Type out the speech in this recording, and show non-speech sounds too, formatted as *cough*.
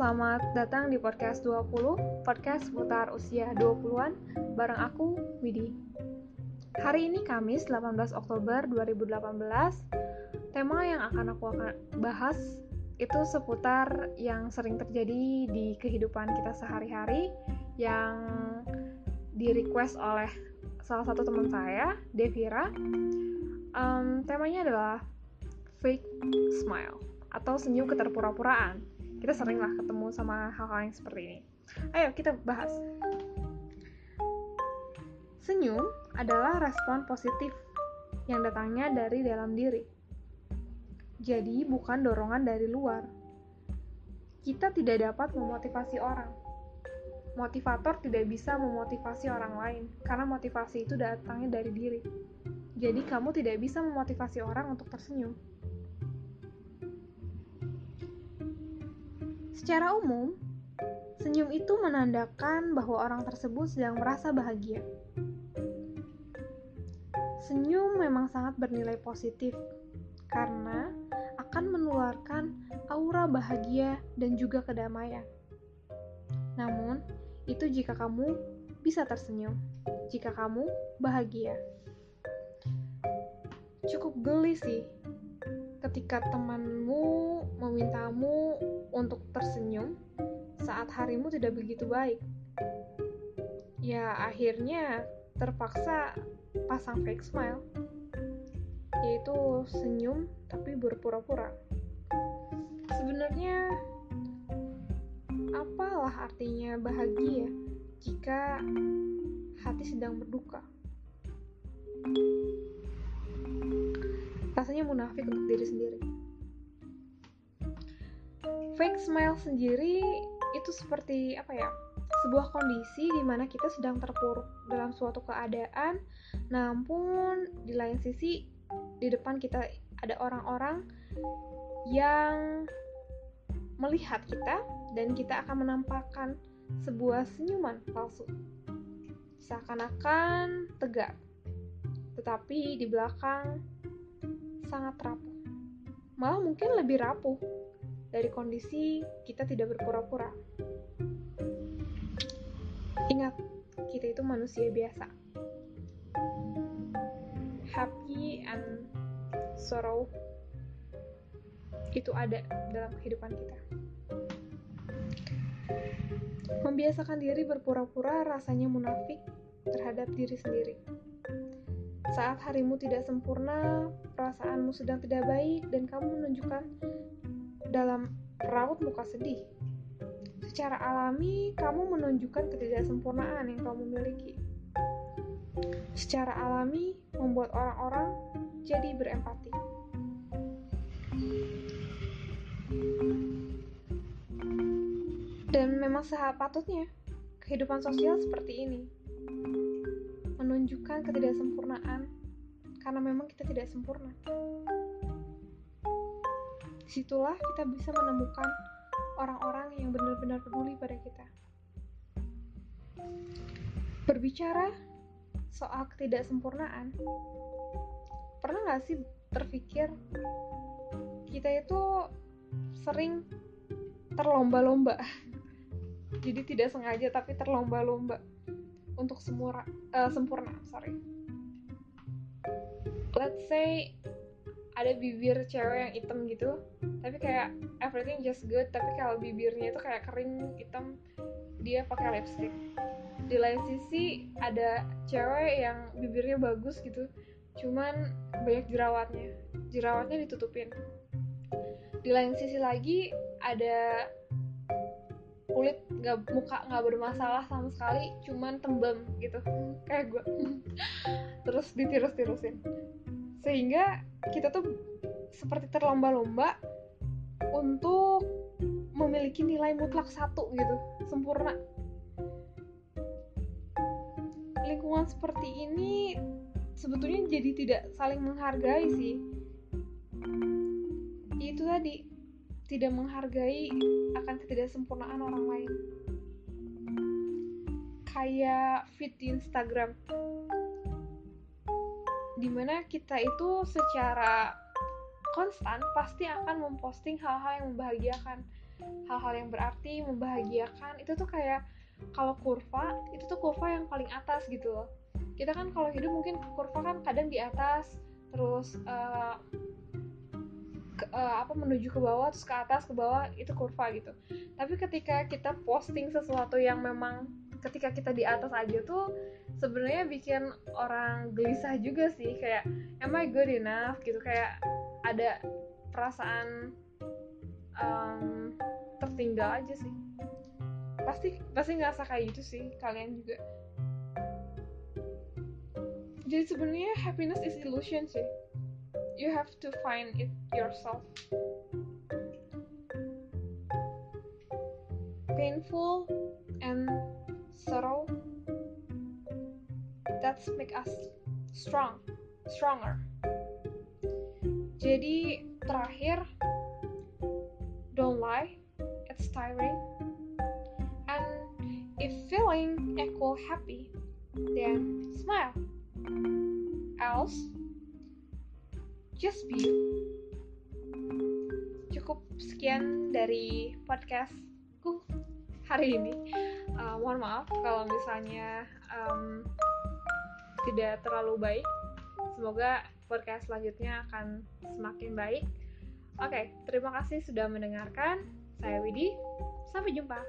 selamat datang di podcast 20, podcast seputar usia 20-an, bareng aku, Widi. Hari ini Kamis, 18 Oktober 2018, tema yang akan aku akan bahas itu seputar yang sering terjadi di kehidupan kita sehari-hari yang di request oleh salah satu teman saya, Devira. Um, temanya adalah fake smile atau senyum keterpura-puraan kita sering lah ketemu sama hal-hal yang seperti ini. Ayo kita bahas. Senyum adalah respon positif yang datangnya dari dalam diri. Jadi bukan dorongan dari luar. Kita tidak dapat memotivasi orang. Motivator tidak bisa memotivasi orang lain karena motivasi itu datangnya dari diri. Jadi kamu tidak bisa memotivasi orang untuk tersenyum Secara umum, senyum itu menandakan bahwa orang tersebut sedang merasa bahagia. Senyum memang sangat bernilai positif karena akan menularkan aura bahagia dan juga kedamaian. Namun, itu jika kamu bisa tersenyum, jika kamu bahagia. Cukup geli sih ketika temanmu memintamu untuk tersenyum saat harimu tidak begitu baik. Ya, akhirnya terpaksa pasang fake smile, yaitu senyum tapi berpura-pura. Sebenarnya, apalah artinya bahagia jika hati sedang berduka? Rasanya munafik untuk diri sendiri. Fake smile sendiri itu seperti apa ya? Sebuah kondisi di mana kita sedang terpuruk dalam suatu keadaan namun di lain sisi di depan kita ada orang-orang yang melihat kita dan kita akan menampakkan sebuah senyuman palsu. Seakan-akan tegak tetapi di belakang sangat rapuh. Malah mungkin lebih rapuh dari kondisi kita tidak berpura-pura. Ingat, kita itu manusia biasa. Happy and sorrow itu ada dalam kehidupan kita. Membiasakan diri berpura-pura rasanya munafik terhadap diri sendiri. Saat harimu tidak sempurna, perasaanmu sedang tidak baik, dan kamu menunjukkan dalam raut muka sedih. Secara alami, kamu menunjukkan ketidaksempurnaan yang kamu miliki. Secara alami, membuat orang-orang jadi berempati. Dan memang sepatutnya kehidupan sosial seperti ini menunjukkan ketidaksempurnaan karena memang kita tidak sempurna. Di situlah kita bisa menemukan orang-orang yang benar-benar peduli pada kita. Berbicara soal ketidaksempurnaan, pernah gak sih terpikir kita itu sering terlomba-lomba? *laughs* Jadi tidak sengaja tapi terlomba-lomba untuk semua uh, sempurna sorry let's say ada bibir cewek yang hitam gitu tapi kayak everything just good tapi kalau bibirnya itu kayak kering hitam dia pakai lipstick. Di lain sisi ada cewek yang bibirnya bagus gitu cuman banyak jerawatnya. Jerawatnya ditutupin. Di lain sisi lagi ada kulit nggak muka nggak bermasalah sama sekali cuman tembem gitu. *laughs* Kayak gue *laughs* terus ditirus-tirusin. Sehingga kita tuh seperti terlomba-lomba untuk memiliki nilai mutlak satu gitu sempurna. Lingkungan seperti ini sebetulnya jadi tidak saling menghargai sih. Itu tadi tidak menghargai akan ketidaksempurnaan orang lain. Kayak feed di Instagram. Di mana kita itu secara konstan pasti akan memposting hal-hal yang membahagiakan. Hal-hal yang berarti membahagiakan. Itu tuh kayak kalau kurva itu tuh kurva yang paling atas gitu loh. Kita kan kalau hidup mungkin kurva kan kadang di atas terus uh, ke, uh, apa menuju ke bawah terus ke atas ke bawah itu kurva gitu. Tapi ketika kita posting sesuatu yang memang ketika kita di atas aja tuh sebenarnya bikin orang gelisah juga sih. Kayak am I good enough? gitu. Kayak ada perasaan um, tertinggal aja sih. Pasti pasti ngerasa kayak gitu sih kalian juga. Jadi sebenarnya happiness is illusion sih you have to find it yourself. Painful and sorrow that's make us strong stronger. Jadi terakhir don't lie it's tiring. And if feeling equal happy then smile. Else just be you cukup sekian dari podcastku hari ini uh, mohon maaf kalau misalnya um, tidak terlalu baik. Semoga podcast selanjutnya akan semakin baik. Oke, terima kasih sudah mendengarkan. Saya Widi. Sampai jumpa.